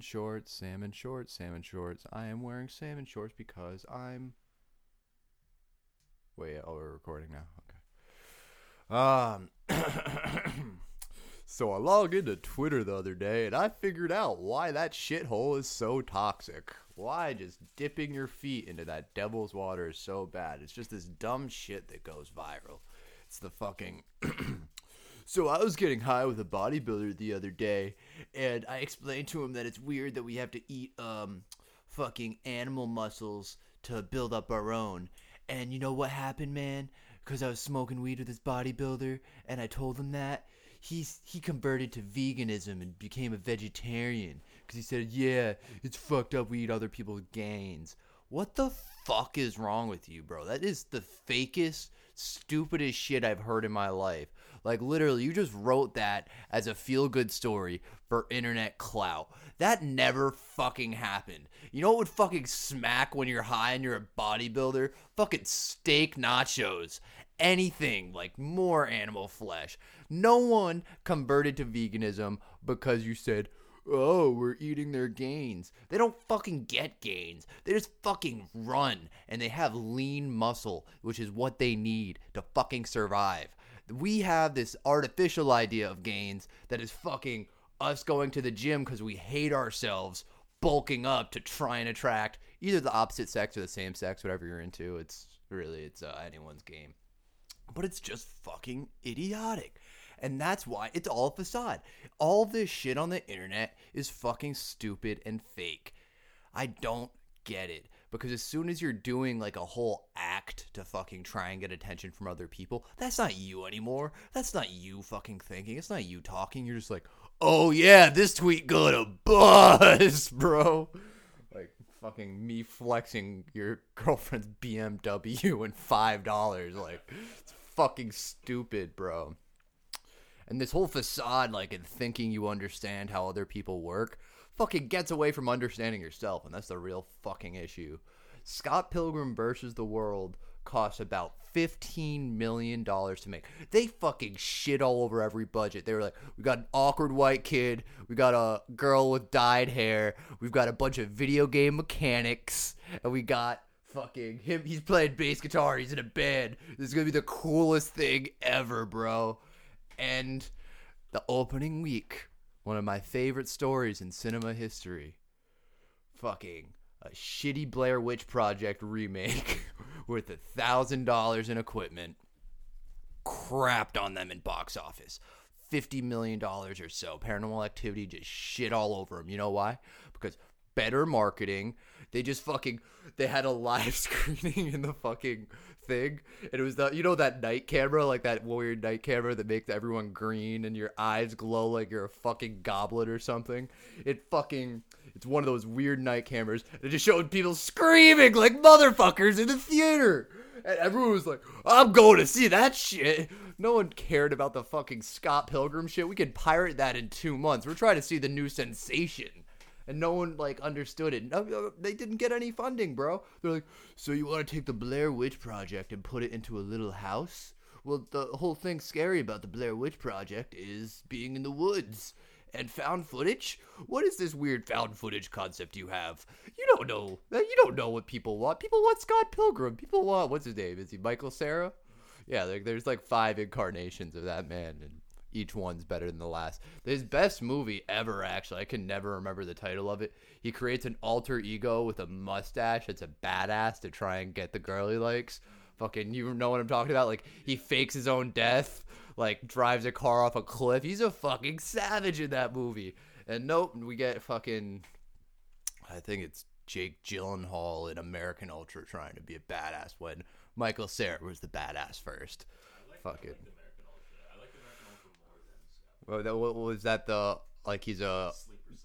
salmon shorts, salmon shorts, salmon shorts. I am wearing salmon shorts because I'm. Wait, oh, we're recording now. Okay. Um. so I logged into Twitter the other day and I figured out why that shithole is so toxic. Why just dipping your feet into that devil's water is so bad. It's just this dumb shit that goes viral. It's the fucking. So I was getting high with a bodybuilder the other day, and I explained to him that it's weird that we have to eat um fucking animal muscles to build up our own. And you know what happened, man? Because I was smoking weed with this bodybuilder, and I told him that he's he converted to veganism and became a vegetarian because he said, "Yeah, it's fucked up. We eat other people's gains." What the fuck is wrong with you, bro? That is the fakest, stupidest shit I've heard in my life. Like literally, you just wrote that as a feel-good story for internet clout. That never fucking happened. You know what would fucking smack when you're high and you're a bodybuilder? Fucking steak nachos. Anything like more animal flesh. No one converted to veganism because you said, oh, we're eating their gains. They don't fucking get gains. They just fucking run and they have lean muscle, which is what they need to fucking survive. We have this artificial idea of gains that is fucking us going to the gym because we hate ourselves, bulking up to try and attract either the opposite sex or the same sex, whatever you're into. It's really it's uh, anyone's game. But it's just fucking idiotic. And that's why it's all facade. All this shit on the internet is fucking stupid and fake. I don't get it. Because as soon as you're doing like a whole act to fucking try and get attention from other people, that's not you anymore. That's not you fucking thinking. It's not you talking. You're just like, oh yeah, this tweet got a buzz, bro. Like fucking me flexing your girlfriend's BMW and five dollars. Like, it's fucking stupid, bro. And this whole facade, like, in thinking you understand how other people work, fucking gets away from understanding yourself. And that's the real fucking issue. Scott Pilgrim versus the World cost about $15 million to make. They fucking shit all over every budget. They were like, we got an awkward white kid, we got a girl with dyed hair, we've got a bunch of video game mechanics, and we got fucking him. He's playing bass guitar, he's in a band. This is gonna be the coolest thing ever, bro and the opening week, one of my favorite stories in cinema history. Fucking a shitty Blair Witch Project remake worth a thousand dollars in equipment, crapped on them in box office. $50 million or so. Paranormal activity just shit all over them. You know why? Because better marketing. They just fucking they had a live screening in the fucking thing. And it was the you know that night camera, like that weird night camera that makes everyone green and your eyes glow like you're a fucking goblet or something. It fucking it's one of those weird night cameras. It just showed people screaming like motherfuckers in the theater. And everyone was like, I'm going to see that shit. No one cared about the fucking Scott Pilgrim shit. We could pirate that in two months. We're trying to see the new sensation and no one like understood it. No, uh, they didn't get any funding, bro. They're like, so you want to take the Blair Witch Project and put it into a little house? Well, the whole thing scary about the Blair Witch Project is being in the woods and found footage. What is this weird found footage concept you have? You don't know. Uh, you don't know what people want. People want Scott Pilgrim. People want what's his name? Is he Michael Cera? Yeah, there's like five incarnations of that man, and each one's better than the last. His best movie ever, actually, I can never remember the title of it. He creates an alter ego with a mustache. It's a badass to try and get the girl he likes. Fucking, you know what I'm talking about? Like, he fakes his own death, like, drives a car off a cliff. He's a fucking savage in that movie. And nope, we get fucking, I think it's Jake Gyllenhaal in American Ultra trying to be a badass when Michael Cera was the badass first. Like, fucking. Like what, was that? The like he's a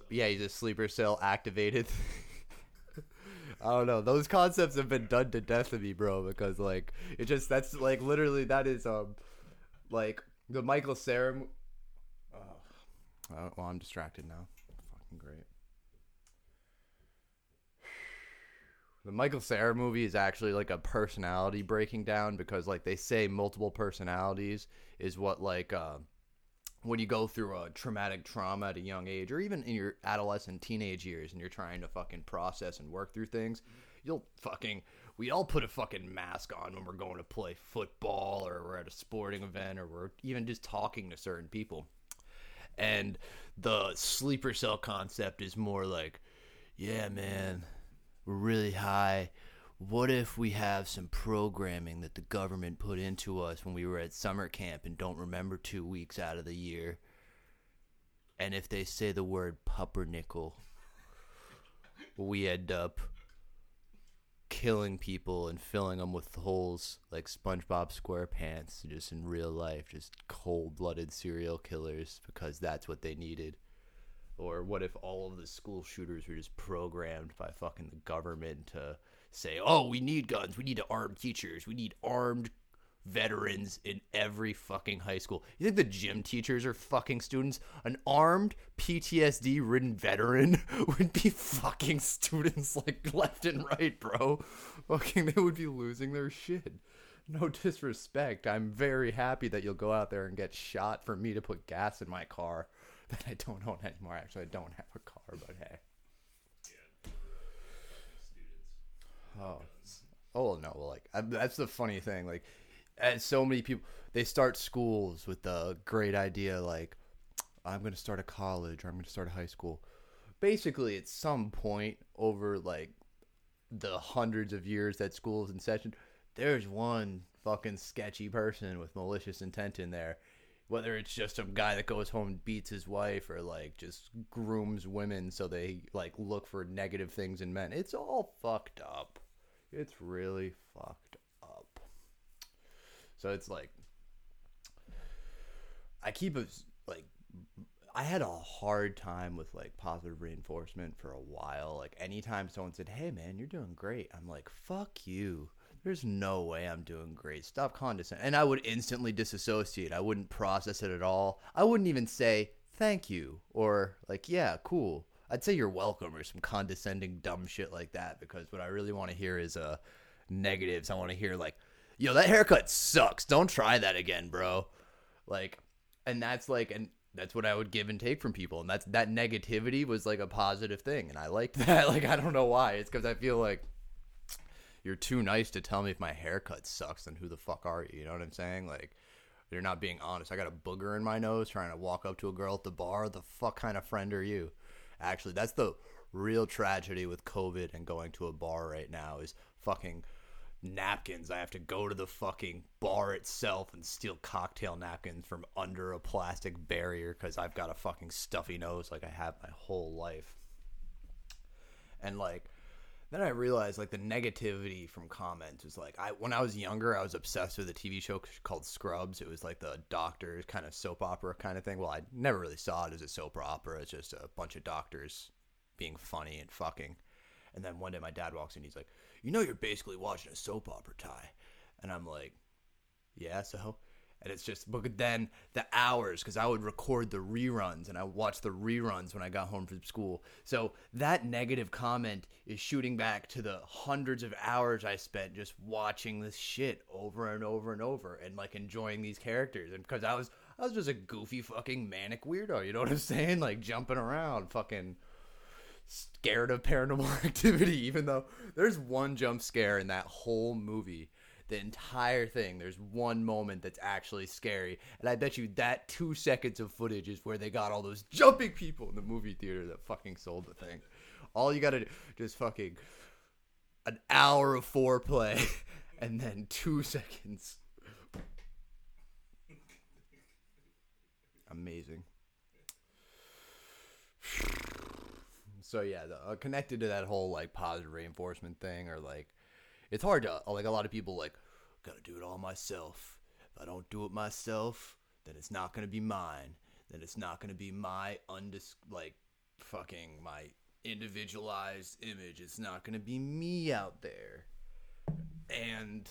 yeah, he's a sleeper cell activated. I don't know. Those concepts have been done to death to me, bro. Because like it just that's like literally that is um like the Michael Cera. Oh, well, I'm distracted now. Fucking great. The Michael Cera movie is actually like a personality breaking down because like they say multiple personalities is what like uh, when you go through a traumatic trauma at a young age, or even in your adolescent teenage years, and you're trying to fucking process and work through things, you'll fucking we all put a fucking mask on when we're going to play football or we're at a sporting event or we're even just talking to certain people. And the sleeper cell concept is more like, yeah, man, we're really high. What if we have some programming that the government put into us when we were at summer camp and don't remember two weeks out of the year? And if they say the word pumpernickel, we end up killing people and filling them with holes like SpongeBob SquarePants, just in real life, just cold blooded serial killers because that's what they needed. Or what if all of the school shooters were just programmed by fucking the government to say, oh, we need guns, we need to arm teachers, we need armed veterans in every fucking high school. You think the gym teachers are fucking students? An armed PTSD ridden veteran would be fucking students like left and right, bro. Fucking they would be losing their shit. No disrespect. I'm very happy that you'll go out there and get shot for me to put gas in my car that I don't own anymore. Actually, I don't have a car, but hey. Oh, oh no! Like I, that's the funny thing. Like and so many people they start schools with the great idea like i'm going to start a college or i'm going to start a high school basically at some point over like the hundreds of years that school's in session there's one fucking sketchy person with malicious intent in there whether it's just some guy that goes home and beats his wife or like just grooms women so they like look for negative things in men it's all fucked up it's really fucked up. so it's like I keep a like I had a hard time with like positive reinforcement for a while. Like anytime someone said, "Hey man, you're doing great." I'm like, "Fuck you." There's no way I'm doing great. Stop condescending. And I would instantly disassociate. I wouldn't process it at all. I wouldn't even say thank you or like, "Yeah, cool." I'd say you're welcome or some condescending dumb shit like that because what I really want to hear is uh negatives. I want to hear like, yo, that haircut sucks. Don't try that again, bro. Like, and that's like, and that's what I would give and take from people. And that's that negativity was like a positive thing. And I liked that. Like, I don't know why. It's because I feel like you're too nice to tell me if my haircut sucks. Then who the fuck are you? You know what I'm saying? Like, you're not being honest. I got a booger in my nose trying to walk up to a girl at the bar. The fuck kind of friend are you? Actually, that's the real tragedy with COVID and going to a bar right now is fucking napkins. I have to go to the fucking bar itself and steal cocktail napkins from under a plastic barrier because I've got a fucking stuffy nose like I have my whole life. And like, then I realized like the negativity from comments was like I when I was younger I was obsessed with a TV show called Scrubs. It was like the doctors kind of soap opera kind of thing. Well, I never really saw it as a soap opera. It's just a bunch of doctors being funny and fucking. And then one day my dad walks in, he's like, you know you're basically watching a soap opera tie and i'm like yeah so and it's just but then the hours because i would record the reruns and i watched the reruns when i got home from school so that negative comment is shooting back to the hundreds of hours i spent just watching this shit over and over and over and like enjoying these characters and because i was i was just a goofy fucking manic weirdo you know what i'm saying like jumping around fucking scared of paranormal activity, even though there's one jump scare in that whole movie. The entire thing, there's one moment that's actually scary. And I bet you that two seconds of footage is where they got all those jumping people in the movie theater that fucking sold the thing. All you gotta do, just fucking an hour of foreplay and then two seconds. Amazing. So yeah, the, uh, connected to that whole like positive reinforcement thing, or like, it's hard to like a lot of people like, gotta do it all myself. If I don't do it myself, then it's not gonna be mine. Then it's not gonna be my undis like fucking my individualized image. It's not gonna be me out there. And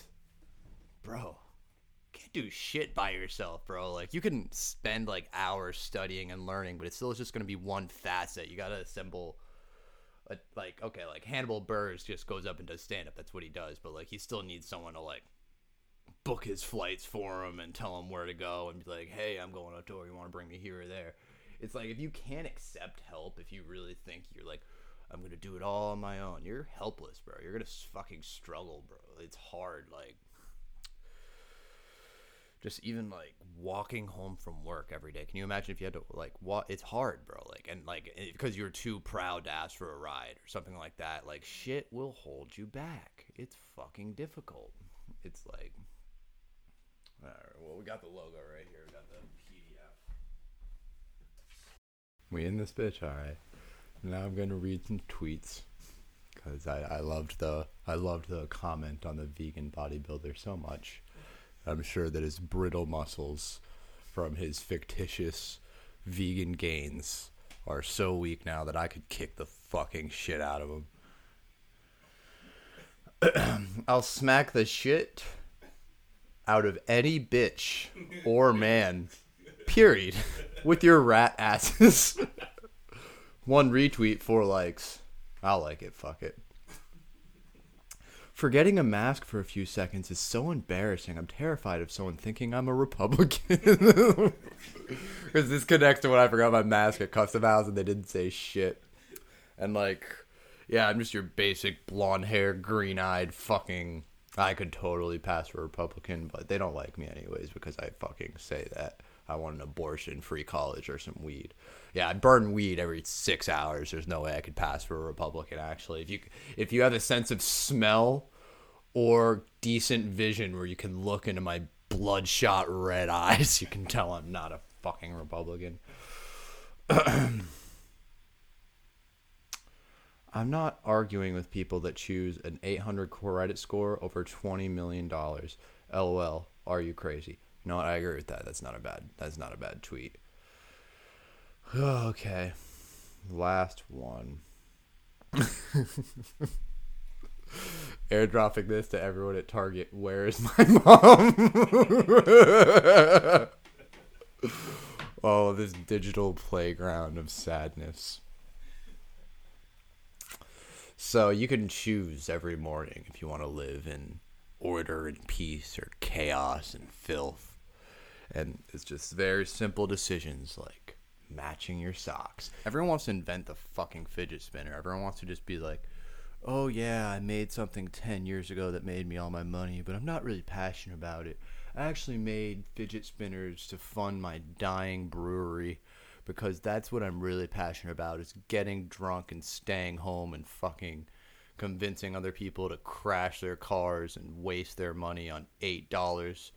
bro, can't do shit by yourself, bro. Like you can spend like hours studying and learning, but it's still just gonna be one facet. You gotta assemble like okay, like Hannibal Buress just goes up and does stand up. That's what he does. But like he still needs someone to like book his flights for him and tell him where to go and be like, hey, I'm going outdoor. You want to bring me here or there? It's like if you can't accept help, if you really think you're like, I'm gonna do it all on my own, you're helpless, bro. You're gonna fucking struggle, bro. It's hard, like just even like walking home from work every day. Can you imagine if you had to like what? It's hard, bro. Like and like eh, because you're too proud to ask for a ride or something like that. Like shit will hold you back. It's fucking difficult. It's like, all right. Well, we got the logo right here. We got the PDF. We in this bitch, all right. Now I'm gonna read some tweets because I, I loved the I loved the comment on the vegan bodybuilder so much. I'm sure that his brittle muscles from his fictitious vegan gains are so weak now that I could kick the fucking shit out of him. I'll smack the shit out of any bitch or man, period, with your rat asses. One retweet, four likes. I'll like it, fuck it. Forgetting a mask for a few seconds is so embarrassing. I'm terrified of someone thinking I'm a Republican. Because this connects to when I forgot my mask at Custom House and they didn't say shit. And like, yeah, I'm just your basic blonde hair, green eyed fucking. I could totally pass for a Republican, but they don't like me anyways because I fucking say that. I want an abortion, free college, or some weed. Yeah, I burn weed every six hours. There's no way I could pass for a Republican. Actually, if you if you have a sense of smell or decent vision where you can look into my bloodshot red eyes, you can tell I'm not a fucking Republican. I'm not arguing with people that choose an 800 credit score over 20 million dollars. LOL. Are you crazy? You know what? I agree with that. That's not a bad. That's not a bad tweet. okay, last one. Airdropping this to everyone at Target. Where is my mom? oh, this digital playground of sadness. So you can choose every morning if you want to live in order and peace or chaos and filth. And it's just very simple decisions like matching your socks. Everyone wants to invent the fucking fidget spinner. Everyone wants to just be like, oh yeah, I made something 10 years ago that made me all my money, but I'm not really passionate about it. I actually made fidget spinners to fund my dying brewery because that's what I'm really passionate about is getting drunk and staying home and fucking convincing other people to crash their cars and waste their money on $8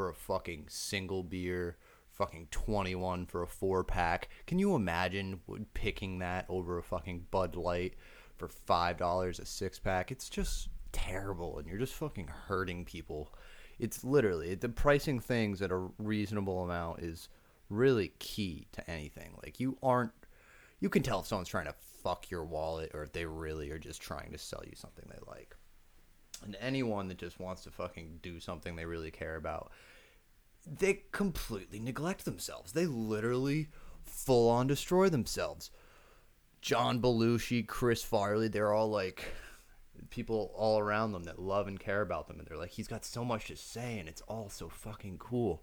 for a fucking single beer, fucking 21 for a four pack. Can you imagine picking that over a fucking Bud Light for $5 a six pack? It's just terrible and you're just fucking hurting people. It's literally the pricing things at a reasonable amount is really key to anything. Like you aren't you can tell if someone's trying to fuck your wallet or if they really are just trying to sell you something they like. And anyone that just wants to fucking do something they really care about, they completely neglect themselves. They literally full on destroy themselves. John Belushi, Chris Farley, they're all like people all around them that love and care about them and they're like he's got so much to say and it's all so fucking cool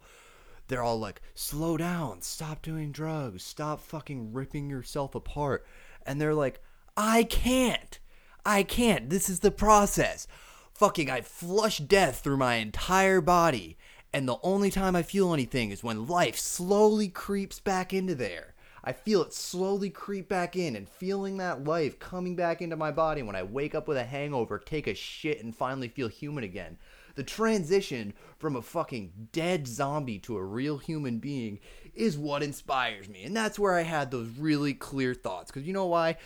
they're all like, slow down, stop doing drugs, stop fucking ripping yourself apart. And they're like, I can't. I can't. This is the process. Fucking, I flush death through my entire body. And the only time I feel anything is when life slowly creeps back into there. I feel it slowly creep back in and feeling that life coming back into my body when I wake up with a hangover, take a shit, and finally feel human again the transition from a fucking dead zombie to a real human being is what inspires me. And that's where I had those really clear thoughts. Because you know why?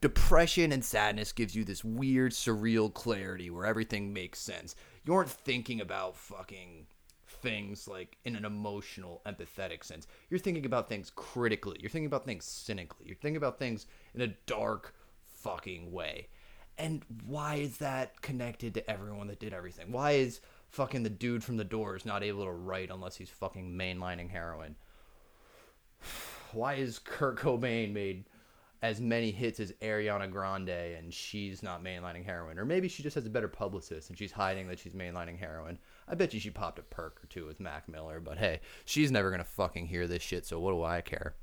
Depression and sadness gives you this weird, surreal clarity where everything makes sense. You aren't thinking about fucking things like in an emotional, empathetic sense. You're thinking about things critically. You're thinking about things cynically. You're thinking about things in a dark fucking way. And why is that connected to everyone that did everything? Why is fucking the dude from the doors not able to write unless he's fucking mainlining heroin? Why is Kurt Cobain made as many hits as Ariana Grande and she's not mainlining heroin. Or maybe she just has a better publicist and she's hiding that she's mainlining heroin. I bet you she popped a perk or two with Mac Miller, but hey, she's never gonna fucking hear this shit, so what do I care?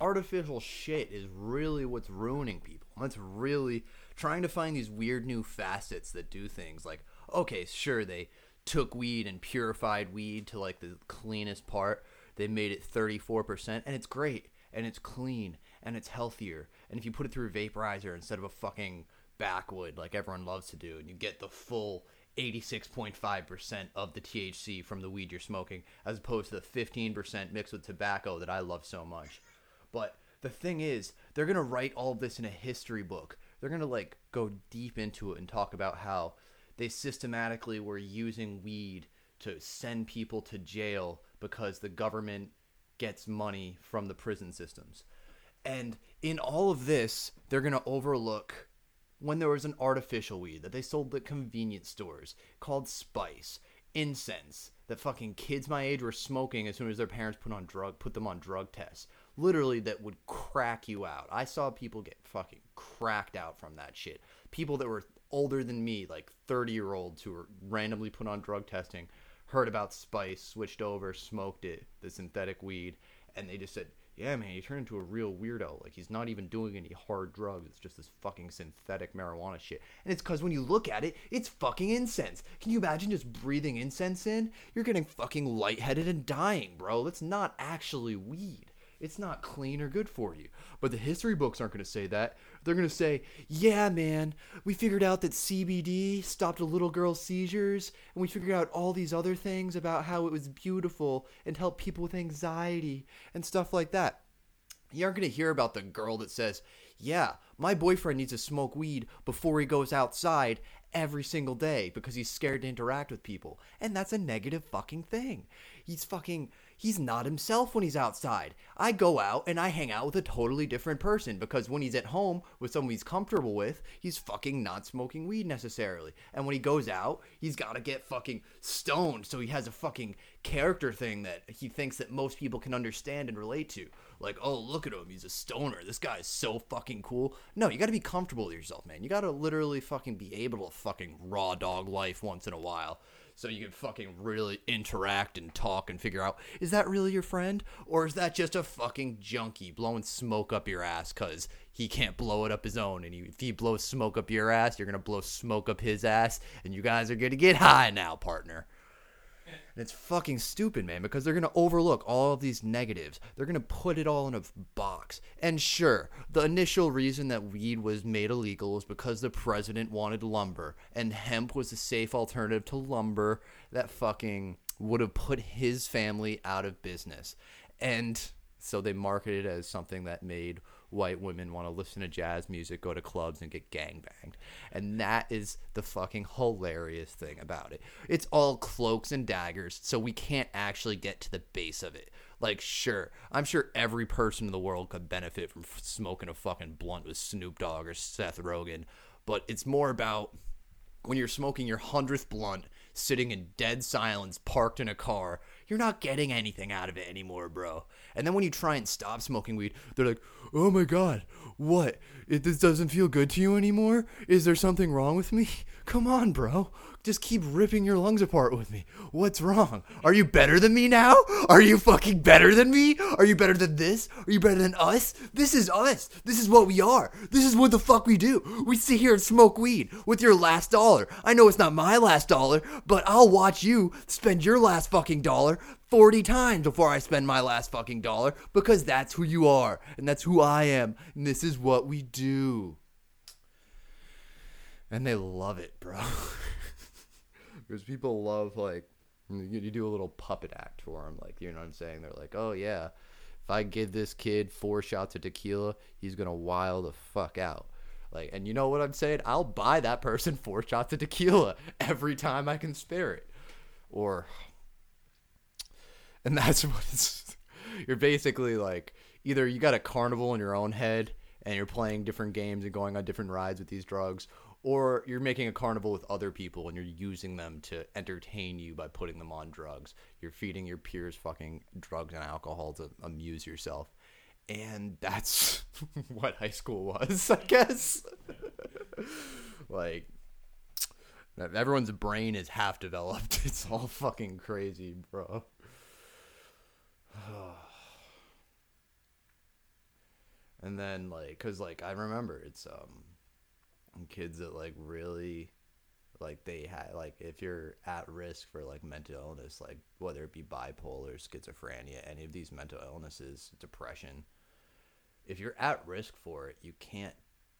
Artificial shit is really what's ruining people. That's really trying to find these weird new facets that do things like, okay, sure, they took weed and purified weed to like the cleanest part. They made it 34%, and it's great, and it's clean, and it's healthier. And if you put it through a vaporizer instead of a fucking backwood like everyone loves to do, and you get the full 86.5% of the THC from the weed you're smoking, as opposed to the 15% mixed with tobacco that I love so much. But the thing is, they're going to write all of this in a history book. They're going to like go deep into it and talk about how they systematically were using weed to send people to jail because the government gets money from the prison systems. And in all of this, they're going to overlook when there was an artificial weed that they sold at convenience stores called Spice, incense that fucking kids my age were smoking as soon as their parents put on drug put them on drug tests. Literally that would crack you out. I saw people get fucking cracked out from that shit. People that were older than me, like 30 year olds who were randomly put on drug testing, heard about Spice, switched over, smoked it, the synthetic weed, and they just said, yeah, man, he turned into a real weirdo. Like he's not even doing any hard drugs. It's just this fucking synthetic marijuana shit. And it's because when you look at it, it's fucking incense. Can you imagine just breathing incense in? You're getting fucking lightheaded and dying, bro. That's not actually weed. It's not clean or good for you. But the history books aren't going to say that. They're going to say, yeah, man, we figured out that CBD stopped a little girl's seizures, and we figured out all these other things about how it was beautiful and helped people with anxiety and stuff like that. You aren't going to hear about the girl that says, yeah, my boyfriend needs to smoke weed before he goes outside every single day because he's scared to interact with people. And that's a negative fucking thing. He's fucking he's not himself when he's outside. I go out and I hang out with a totally different person because when he's at home with someone he's comfortable with, he's fucking not smoking weed necessarily. And when he goes out, he's got to get fucking stoned so he has a fucking character thing that he thinks that most people can understand and relate to. Like, oh, look at him, he's a stoner. This guy is so fucking cool. No, you got to be comfortable with yourself, man. You got to literally fucking be able to fucking raw dog life once in a while so you can fucking really interact and talk and figure out is that really your friend? Or is that just a fucking junkie blowing smoke up your ass because he can't blow it up his own? And if he blows smoke up your ass you're gonna blow smoke up his ass and you guys are gonna get high now partner and it's fucking stupid, man, because they're going to overlook all of these negatives. They're going to put it all in a box. And sure, the initial reason that weed was made illegal was because the president wanted lumber, and hemp was a safe alternative to lumber that fucking would have put his family out of business. And so they marketed it as something that made white women want to listen to jazz music, go to clubs, and get gangbanged. And that is the fucking hilarious thing about it. It's all cloaks and daggers, so we can't actually get to the base of it. Like, sure, I'm sure every person in the world could benefit from f- smoking a fucking blunt with Snoop Dogg or Seth Rogen, but it's more about when you're smoking your hundredth blunt, sitting in dead silence, parked in a car, you're not getting anything out of it anymore, bro. And then when you try and stop smoking weed, they're like, oh my god, what? It, this doesn't feel good to you anymore? Is there something wrong with me? Come on, bro. Just keep ripping your lungs apart with me. What's wrong? Are you better than me now? Are you fucking better than me? Are you better than this? Are you better than us? This is us. This is what we are. This is what the fuck we do. We sit here and smoke weed with your last dollar. I know it's not my last dollar, but I'll watch you spend your last fucking dollar 40 times before I spend my last fucking dollar because that's who you are and that's who I am and this is what we do. And they love it, bro. because people love like you, you do a little puppet act for them like you know what I'm saying? They're like, "Oh yeah, if I give this kid four shots of tequila, he's to wild the fuck out." Like, and you know what I'm saying? I'll buy that person four shots of tequila every time I can spare it. Or and that's what it's you're basically like either you got a carnival in your own head and you're playing different games and going on different rides with these drugs or you're making a carnival with other people and you're using them to entertain you by putting them on drugs you're feeding your peers fucking drugs and alcohol to amuse yourself and that's what high school was, I guess. like everyone's brain is half developed. It's all fucking crazy, bro. and then like cuz like I remember it's um kids that like really like they had like if you're at risk for like mental illness like whether it be bipolar schizophrenia any of these mental illnesses depression if you're at risk for it you can't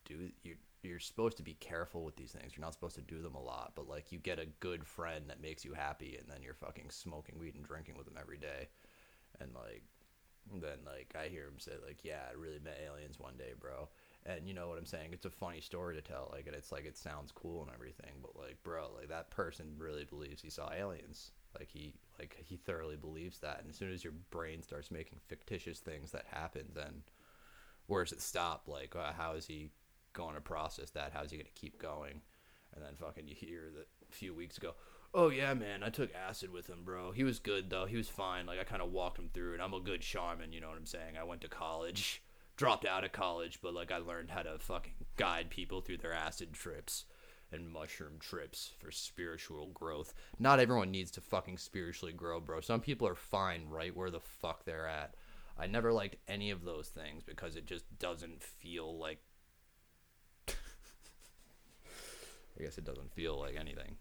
do you you're supposed to be careful with these things. You're not supposed to do them a lot but like you get a good friend that makes you happy and then you're fucking smoking weed and drinking with them every day. And like then like i hear him say like yeah i really met aliens one day bro and you know what I'm saying. It's a funny story to tell, like, and it's like it sounds cool and everything, but like, bro, like that person really believes he saw aliens. Like he, like he thoroughly believes that, and as soon as your brain starts making fictitious things that happen, then where does it stop? Like, uh, how is he going to process that? How's he going to keep going? And then fucking you hear that a few weeks ago, oh yeah, man, I took acid with him, bro. He was good though. He was fine. Like I kind of walked him through, and I'm a good shaman. You know what I'm saying? I went to college dropped out of college, but like I learned how to fucking guide people through their acid trips and mushroom trips for spiritual growth. Not everyone needs to fucking spiritually grow, bro. Some people are fine right where the fuck they're at. I never liked any of those things because it just doesn't feel like I guess it doesn't feel like anything.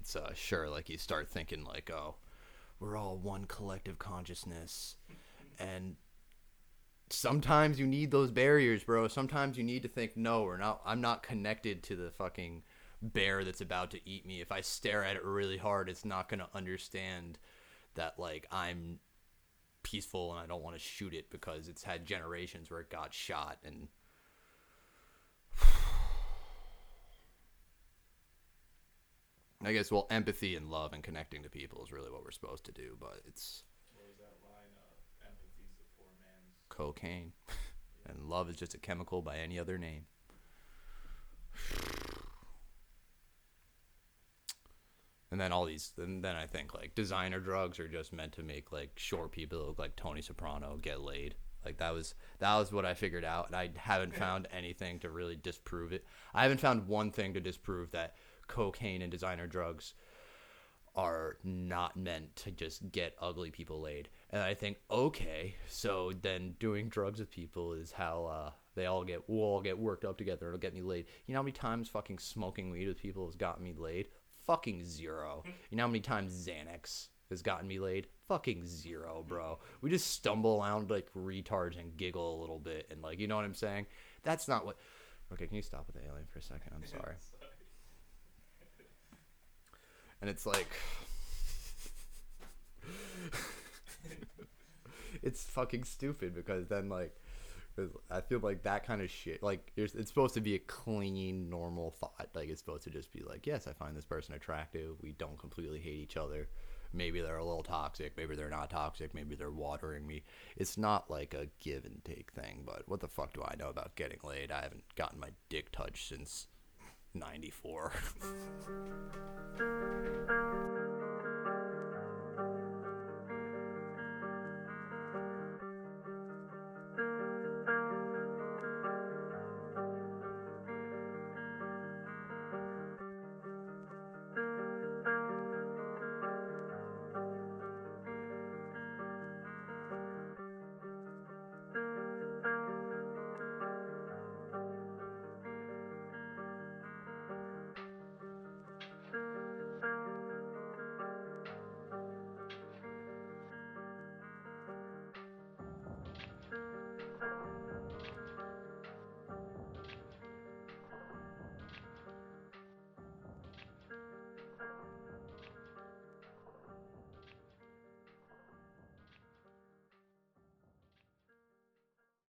It's uh, sure like you start thinking like, oh, we're all one collective consciousness and sometimes you need those barriers, bro. Sometimes you need to think, no, we're not. I'm not connected to the fucking bear that's about to eat me. If I stare at it really hard, it's not gonna understand that like I'm peaceful and I don't want to shoot it because it's had generations where it got shot and. I guess well, empathy and love and connecting to people is really what we're supposed to do, but it's cocaine. and love is just a chemical by any other name. And then all these, and then I think like designer drugs are just meant to make like short people look like Tony Soprano get laid. Like that was that was what I figured out, and I haven't found anything to really disprove it. I haven't found one thing to disprove that cocaine and designer drugs are not meant to just get ugly people laid. And I think, okay, so then doing drugs with people is how uh, they all get, we'll all get worked up together. It'll get me laid. You know how many times fucking smoking weed with people has gotten me laid? Fucking zero. You know how many times Xanax has gotten me laid? Fucking zero, bro. We just stumble around like retards and giggle a little bit and like, you know what I'm saying? That's not what. Okay, can you stop with the alien for a second? I'm sorry. And it's like. it's fucking stupid because then like I feel like that kind of shit like it's, supposed to be a clean normal thought. Like it's supposed to just be like yes I find this person attractive. We don't completely hate each other. Maybe they're a little toxic. Maybe they're not toxic. Maybe they're watering me. It's not like a give and take thing but what the fuck do I know about getting laid? I haven't gotten my dick touched since 94